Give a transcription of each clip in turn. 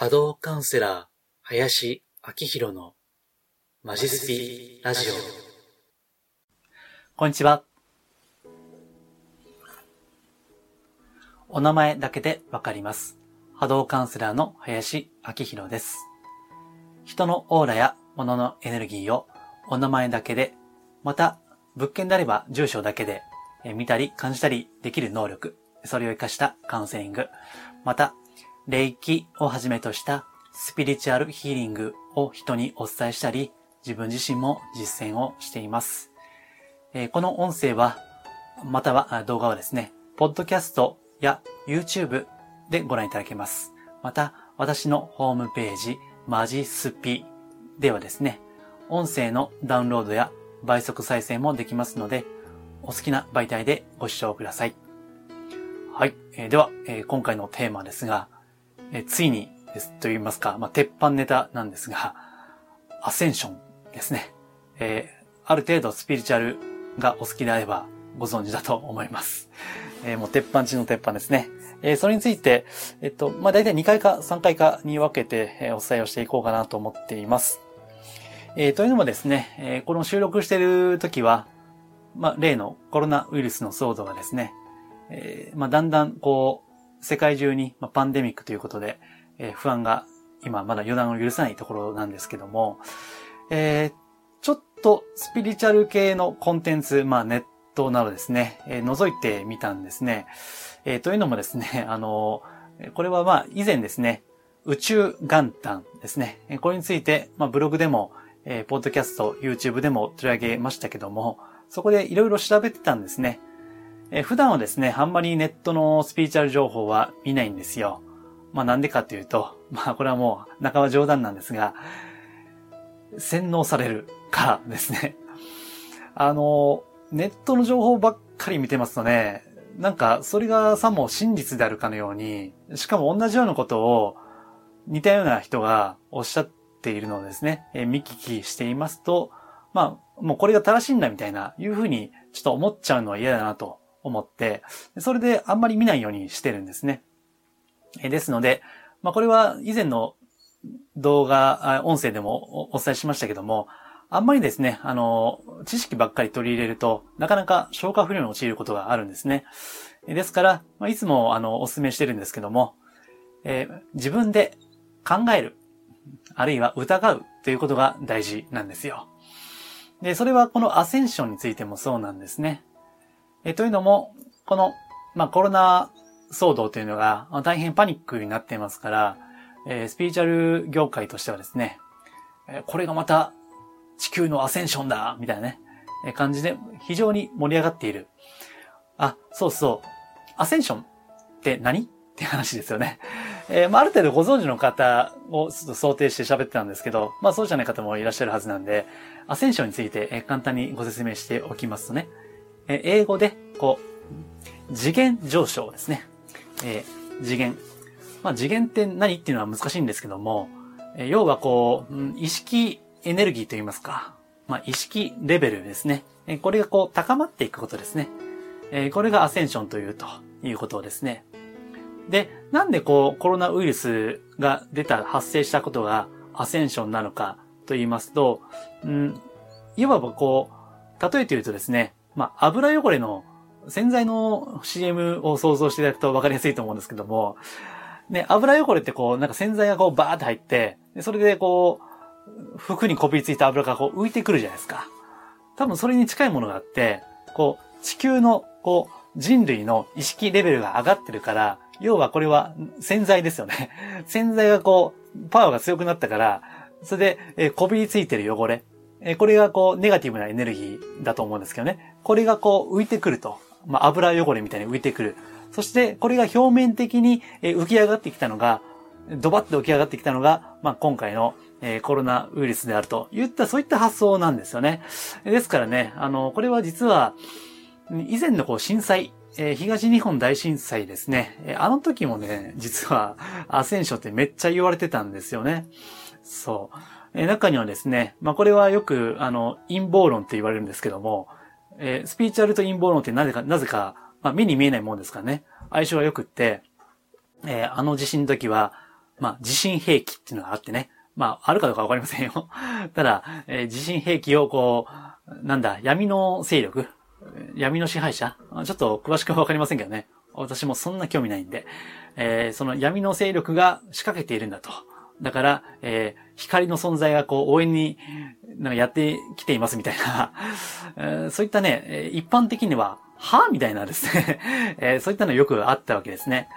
波動カウンセラー、林明宏のマジスピラジオ。こんにちは。お名前だけでわかります。波動カウンセラーの林明宏です。人のオーラや物のエネルギーをお名前だけで、また物件であれば住所だけで見たり感じたりできる能力、それを活かしたカウンセリング、また霊気をはじめとしたスピリチュアルヒーリングを人にお伝えしたり、自分自身も実践をしています。えこの音声は、または動画はですね、ポッドキャストや YouTube でご覧いただけます。また、私のホームページ、マジスピではですね、音声のダウンロードや倍速再生もできますので、お好きな媒体でご視聴ください。はい。えー、では、えー、今回のテーマですが、えついにですと言いますか、まあ、鉄板ネタなんですが、アセンションですね。えー、ある程度スピリチュアルがお好きであればご存知だと思います。えー、もう鉄板中の鉄板ですね。えー、それについて、えっと、まあ、大体2回か3回かに分けて、えお伝えをしていこうかなと思っています。え、というのもですね、え、この収録している時は、まあ、例のコロナウイルスの騒動がですね、え、まあ、だんだんこう、世界中に、まあ、パンデミックということで、えー、不安が今まだ予断を許さないところなんですけども、えー、ちょっとスピリチュアル系のコンテンツ、まあネットなどですね、えー、覗いてみたんですね。えー、というのもですね、あのこれはまあ以前ですね、宇宙元旦ですね。これについて、まあ、ブログでも、えー、ポッドキャスト、YouTube でも取り上げましたけども、そこでいろいろ調べてたんですね。え普段はですね、あんまりネットのスピリチュアル情報は見ないんですよ。まあなんでかっていうと、まあこれはもう半ば冗談なんですが、洗脳されるからですね。あの、ネットの情報ばっかり見てますとね、なんかそれがさも真実であるかのように、しかも同じようなことを似たような人がおっしゃっているのをですね、え見聞きしていますと、まあ、もうこれが正しいんだみたいな、いうふうにちょっと思っちゃうのは嫌だなと思って、それであんまり見ないようにしてるんですね。ですので、まあこれは以前の動画、音声でもお伝えしましたけども、あんまりですね、あの、知識ばっかり取り入れると、なかなか消化不良に陥ることがあるんですね。ですから、まあ、いつも、あの、お勧めしてるんですけども、えー、自分で考える、あるいは疑うということが大事なんですよ。で、それはこのアセンションについてもそうなんですね。えというのも、この、まあ、コロナ騒動というのが大変パニックになっていますから、えー、スピリチュアル業界としてはですね、えこれがまた地球のアセンションだみたいなね、え感じで非常に盛り上がっている。あ、そうそう。アセンションって何？って話ですよね。えー、まあ、ある程度ご存知の方をちょっと想定して喋ってたんですけど、まあそうじゃない方もいらっしゃるはずなんで、アセンションについて、え簡単にご説明しておきますとね、え英語で、こう、次元上昇ですね。えー、次元。まあ、次元って何っていうのは難しいんですけども、え、要はこう、意識エネルギーといいますか、まあ、意識レベルですね。え、これがこう、高まっていくことですね。え、これがアセンションというということですね。で、なんでこう、コロナウイルスが出た、発生したことがアセンションなのかと言いますと、うん、いわばこう、例えて言うとですね、まあ、油汚れの洗剤の CM を想像していただくと分かりやすいと思うんですけども、ね、油汚れってこう、なんか洗剤がこうバーって入って、それでこう、服にこびりついた油がこう浮いてくるじゃないですか。多分それに近いものがあって、こう、地球のこう、人類の意識レベルが上がってるから、要はこれは洗剤ですよね。洗剤がこう、パワーが強くなったから、それで、えこびりついてる汚れ。えこれがこう、ネガティブなエネルギーだと思うんですけどね。これがこう、浮いてくると。まあ、油汚れみたいに浮いてくる。そして、これが表面的に浮き上がってきたのが、ドバッと浮き上がってきたのが、まあ、今回の、えコロナウイルスであるといった、そういった発想なんですよね。ですからね、あの、これは実は、以前のこう震災、え、東日本大震災ですね。え、あの時もね、実は、アセンションってめっちゃ言われてたんですよね。そう。え、中にはですね、まあ、これはよく、あの、陰謀論って言われるんですけども、えー、スピーチュアルと陰謀論ってなぜか、なぜか、まあ、目に見えないもんですからね、相性が良くって、えー、あの地震の時は、まあ、地震兵器っていうのがあってね。まあ、あるかどうかわかりませんよ。ただ、えー、地震兵器をこう、なんだ、闇の勢力闇の支配者ちょっと詳しくはわかりませんけどね。私もそんな興味ないんで。えー、その闇の勢力が仕掛けているんだと。だから、えー、光の存在がこう応援になんかやってきていますみたいな、そういったね、一般的には、はみたいなですね、そういったのよくあったわけですね。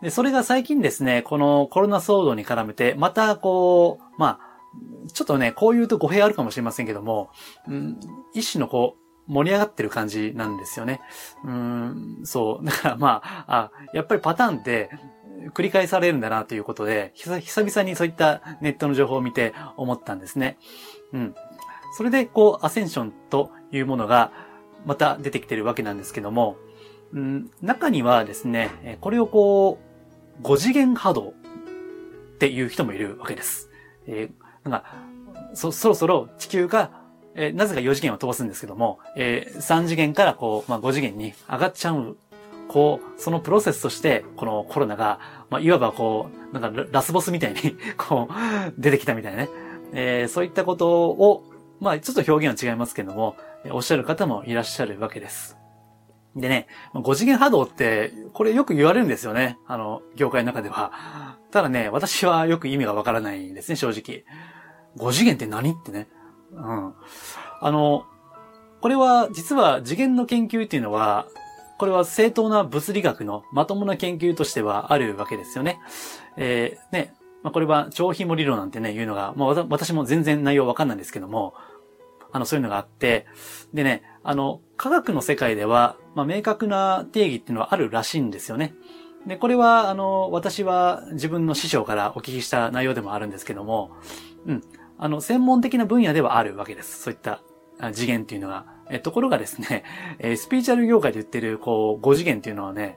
で、それが最近ですね、このコロナ騒動に絡めて、またこう、まあ、ちょっとね、こう言うと語弊あるかもしれませんけども、うん、一種のこう、盛り上がってる感じなんですよね。うん、そう。だからまあ、あ、やっぱりパターンって繰り返されるんだなということで、久々にそういったネットの情報を見て思ったんですね。うん。それで、こう、アセンションというものが、また出てきてるわけなんですけども、うん、中にはですね、これをこう、5次元波動っていう人もいるわけです。えー、なんか、そ、そろそろ地球が、えー、なぜか4次元を飛ばすんですけども、えー、3次元からこう、まあ、5次元に上がっちゃう、こう、そのプロセスとして、このコロナが、まあ、いわばこう、なんかラスボスみたいに こう、出てきたみたいなね。えー、そういったことを、まあ、ちょっと表現は違いますけども、おっしゃる方もいらっしゃるわけです。でね、5次元波動って、これよく言われるんですよね。あの、業界の中では。ただね、私はよく意味がわからないんですね、正直。5次元って何ってね。うん。あの、これは、実は次元の研究っていうのは、これは正当な物理学のまともな研究としてはあるわけですよね。えー、ね、まあ、これは超紐理論なんてね、言うのが、まあ、私も全然内容わかんないんですけども、あの、そういうのがあって、でね、あの、科学の世界では、まあ、明確な定義っていうのはあるらしいんですよね。で、これは、あの、私は自分の師匠からお聞きした内容でもあるんですけども、うん、あの、専門的な分野ではあるわけです。そういった次元っていうのが。え、ところがですね、えスピーチャル業界で言ってる、こう、5次元っていうのはね、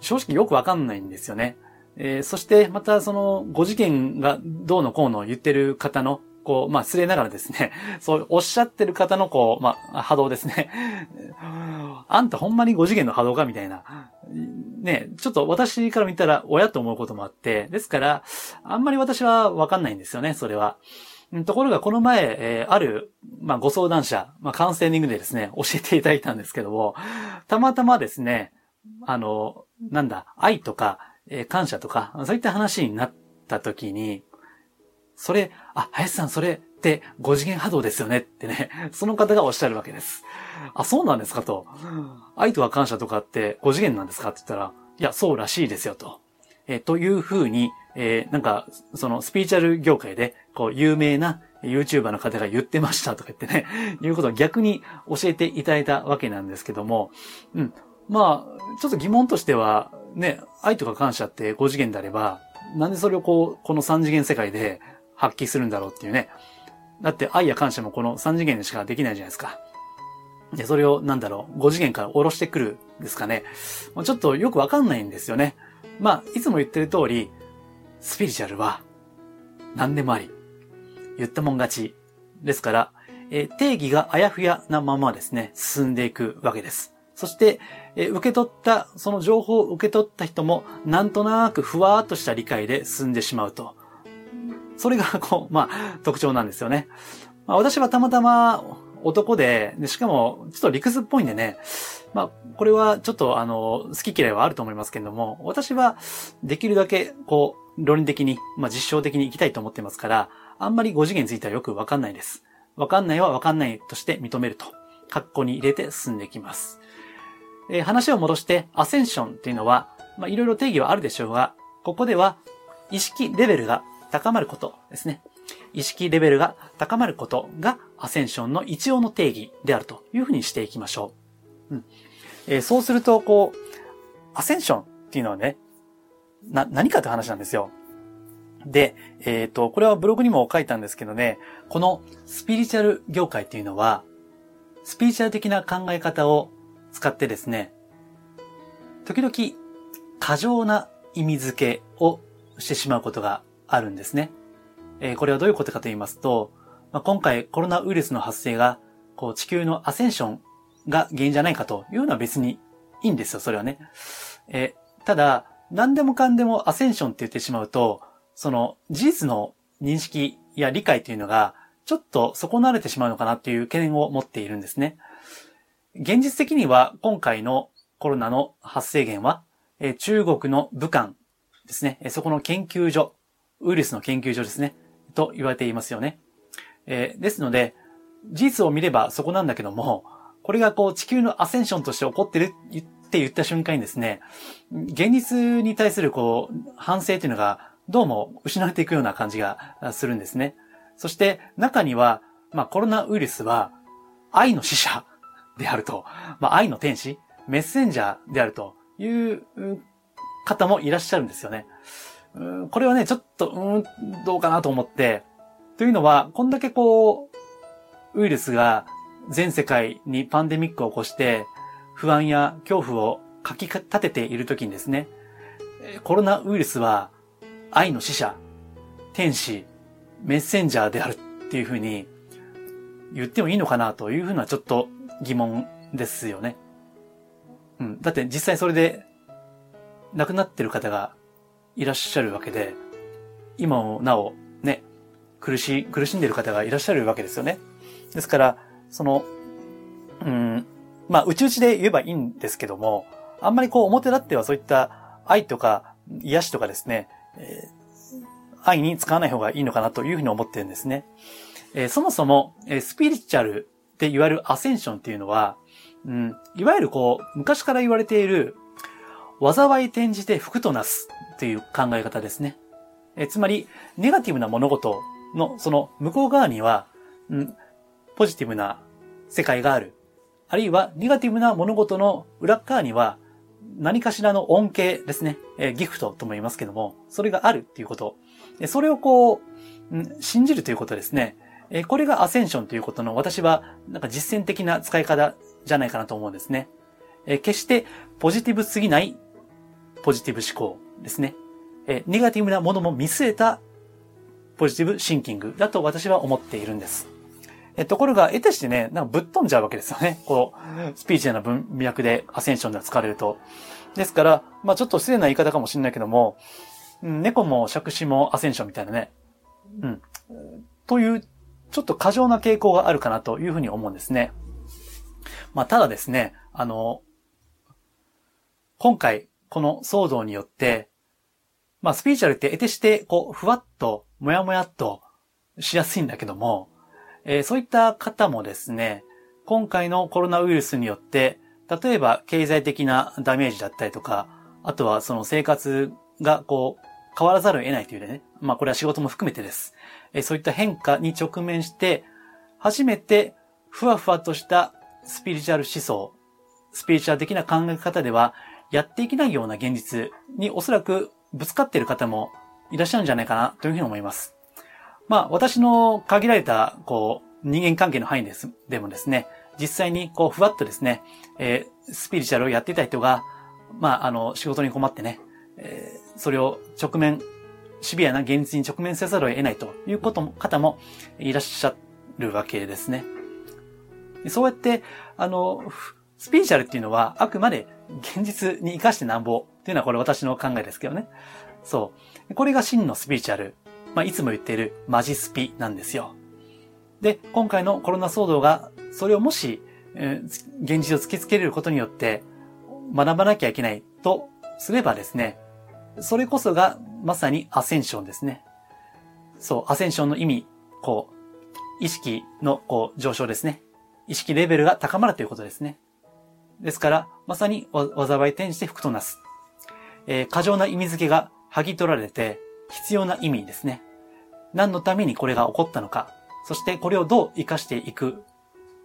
正直よくわかんないんですよね。え、そしてまたその5次元がどうのこうの言ってる方のこう、まあ、失礼ながらですね、そうおっしゃってる方のこう、まあ、波動ですね。あんたほんまに5次元の波動かみたいな。ね、ちょっと私から見たら親と思うこともあって、ですから、あんまり私はわかんないんですよね、それは。ところがこの前、えー、ある、まあ、ご相談者、まあ、カウンセリングでですね、教えていただいたんですけども、たまたまですね、あの、なんだ、愛とか、えー、感謝とか、そういった話になった時に、それ、あ、林さんそれって5次元波動ですよねってね、その方がおっしゃるわけです。あ、そうなんですかと。愛とは感謝とかって5次元なんですかって言ったら、いや、そうらしいですよと。えー、というふうに、えー、なんか、そのスピーチャル業界で、こう、有名な YouTuber の方が言ってましたとか言ってね、いうことを逆に教えていただいたわけなんですけども、うん。まあ、ちょっと疑問としては、ね、愛とか感謝って5次元であれば、なんでそれをこう、この3次元世界で発揮するんだろうっていうね。だって愛や感謝もこの3次元でしかできないじゃないですか。で、それをなんだろう、5次元から下ろしてくるですかね。ちょっとよくわかんないんですよね。まあ、いつも言ってる通り、スピリチュアルは何でもあり。言ったもん勝ち。ですから、え定義があやふやなままですね、進んでいくわけです。そして、え受け取った、その情報を受け取った人も、なんとなくふわーっとした理解で進んでしまうと。それが、こう、まあ、特徴なんですよね。まあ、私はたまたま男で、でしかも、ちょっと理屈っぽいんでね、まあ、これはちょっとあの、好き嫌いはあると思いますけれども、私はできるだけ、こう、論理的に、まあ、実証的に行きたいと思ってますから、あんまり5次元についてはよくわかんないです。わかんないはわかんないとして認めると、括弧に入れて進んでいきます。えー、話を戻して、アセンションっていうのは、まあ、いろいろ定義はあるでしょうが、ここでは、意識レベルが高まることですね。意識レベルが高まることがアセンションの一応の定義であるというふうにしていきましょう。うんえー、そうすると、こう、アセンションっていうのはね、な、何かって話なんですよ。で、えっ、ー、と、これはブログにも書いたんですけどね、このスピリチュアル業界っていうのは、スピリチュアル的な考え方を使ってですね、時々過剰な意味付けをしてしまうことがあるんですね。えー、これはどういうことかと言いますと、まあ、今回コロナウイルスの発生が、こう地球のアセンションが原因じゃないかというのは別にいいんですよ、それはね。えー、ただ、何でもかんでもアセンションって言ってしまうと、その事実の認識や理解というのが、ちょっと損なわれてしまうのかなっていう懸念を持っているんですね。現実的には今回のコロナの発生源は、え中国の武漢ですね。そこの研究所、ウイルスの研究所ですね。と言われていますよね。えー、ですので、事実を見ればそこなんだけども、これがこう地球のアセンションとして起こってるって言った瞬間にですね、現実に対するこう反省というのがどうも失われていくような感じがするんですね。そして中には、まあコロナウイルスは愛の使者であると、まあ愛の天使、メッセンジャーであるという方もいらっしゃるんですよね。これはね、ちょっと、うん、どうかなと思って、というのは、こんだけこう、ウイルスが全世界にパンデミックを起こして、不安や恐怖をかき立てているときにですね、コロナウイルスは愛の使者、天使、メッセンジャーであるっていうふうに言ってもいいのかなというふうなちょっと疑問ですよね。うん。だって実際それで亡くなってる方がいらっしゃるわけで、今もなおね、苦し、苦しんでる方がいらっしゃるわけですよね。ですから、その、うん、まあ、うちうちで言えばいいんですけども、あんまりこう表立ってはそういった愛とか癒しとかですね、えー、愛に使わない方がいいのかなというふうに思ってるんですね。えー、そもそも、えー、スピリチュアルって言われるアセンションっていうのは、うん、いわゆるこう、昔から言われている、災い転じて福となすという考え方ですね。えつまり、ネガティブな物事のその向こう側には、うん、ポジティブな世界がある。あるいは、ネガティブな物事の裏側には、何かしらの恩恵ですね。えギフトとも言いますけども、それがあるっていうこと。それをこう、うん、信じるということですね。えこれがアセンションということの私は、なんか実践的な使い方じゃないかなと思うんですね。え決してポジティブすぎないポジティブ思考ですね。えネガティブなものも見据えたポジティブシンキングだと私は思っているんです。えところが、得てしてね、なんかぶっ飛んじゃうわけですよね。こう、スピーチな文脈でアセンションでは使われると。ですから、まあちょっと失礼な言い方かもしれないけども、猫も杓子もアセンションみたいなね。うん。という、ちょっと過剰な傾向があるかなというふうに思うんですね。まあただですね、あの、今回、この騒動によって、まあ、スピーチュアルって得てして、こう、ふわっと、もやもやっとしやすいんだけども、えー、そういった方もですね、今回のコロナウイルスによって、例えば経済的なダメージだったりとか、あとはその生活がこう、変わらざるを得ないというね、まあこれは仕事も含めてです。えー、そういった変化に直面して、初めてふわふわとしたスピリチュアル思想、スピリチュアル的な考え方ではやっていけないような現実におそらくぶつかっている方もいらっしゃるんじゃないかなというふうに思います。まあ、私の限られた、こう、人間関係の範囲です、でもですね、実際に、こう、ふわっとですね、えー、スピリチュアルをやっていた人が、まあ、あの、仕事に困ってね、えー、それを直面、シビアな現実に直面せざるを得ないということも、方もいらっしゃるわけですね。そうやって、あの、スピリチュアルっていうのは、あくまで現実に活かしてなんぼっていうのはこれ私の考えですけどね。そう。これが真のスピリチュアル。まあ、いつも言っているマジスピなんですよ。で、今回のコロナ騒動が、それをもし、えー、現実を突きつけることによって、学ばなきゃいけないとすればですね、それこそがまさにアセンションですね。そう、アセンションの意味、こう、意識のこう上昇ですね。意識レベルが高まるということですね。ですから、まさに災い転じて福となす。えー、過剰な意味付けが剥ぎ取られて、必要な意味ですね。何のためにこれが起こったのか、そしてこれをどう活かしていく、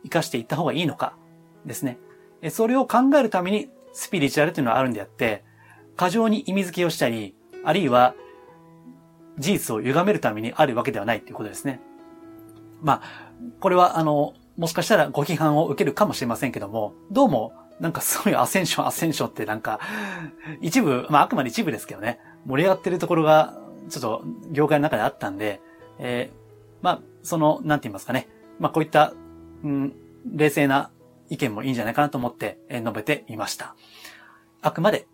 活かしていった方がいいのか、ですね。えそれを考えるためにスピリチュアルというのはあるんであって、過剰に意味付けをしたり、あるいは事実を歪めるためにあるわけではないということですね。まあ、これはあの、もしかしたらご批判を受けるかもしれませんけども、どうもなんかそういアセンション、アセンションってなんか、一部、まああくまで一部ですけどね、盛り上がってるところが、ちょっと業界の中であったんで、えー、まあ、その、なんて言いますかね。まあこういった、うん、冷静な意見もいいんじゃないかなと思って、えー、述べていました。あくまで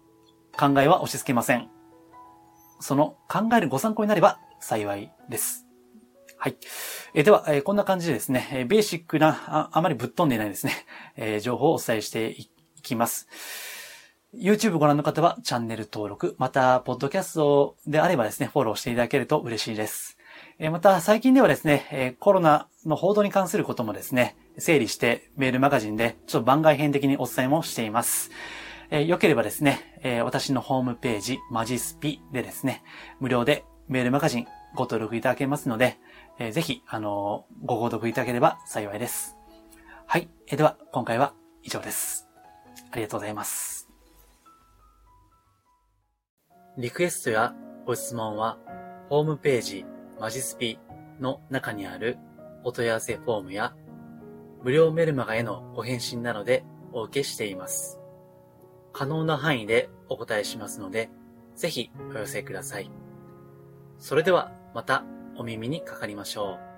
考えは押し付けません。その考えるご参考になれば幸いです。はい。えー、では、えー、こんな感じでですね、えー、ベーシックなあ、あまりぶっ飛んでいないですね、え情報をお伝えしていきます。YouTube ご覧の方はチャンネル登録、また、ポッドキャストであればですね、フォローしていただけると嬉しいです。えまた、最近ではですね、えコロナの報道に関することもですね、整理してメールマガジンでちょっと番外編的にお伝えもしています。え良ければですね、え私のホームページ、マジスピでですね、無料でメールマガジンご登録いただけますので、えぜひ、あのご購読いただければ幸いです。はい。えでは、今回は以上です。ありがとうございます。リクエストやご質問は、ホームページマジスピの中にあるお問い合わせフォームや、無料メルマガへのご返信などでお受けしています。可能な範囲でお答えしますので、ぜひお寄せください。それではまたお耳にかかりましょう。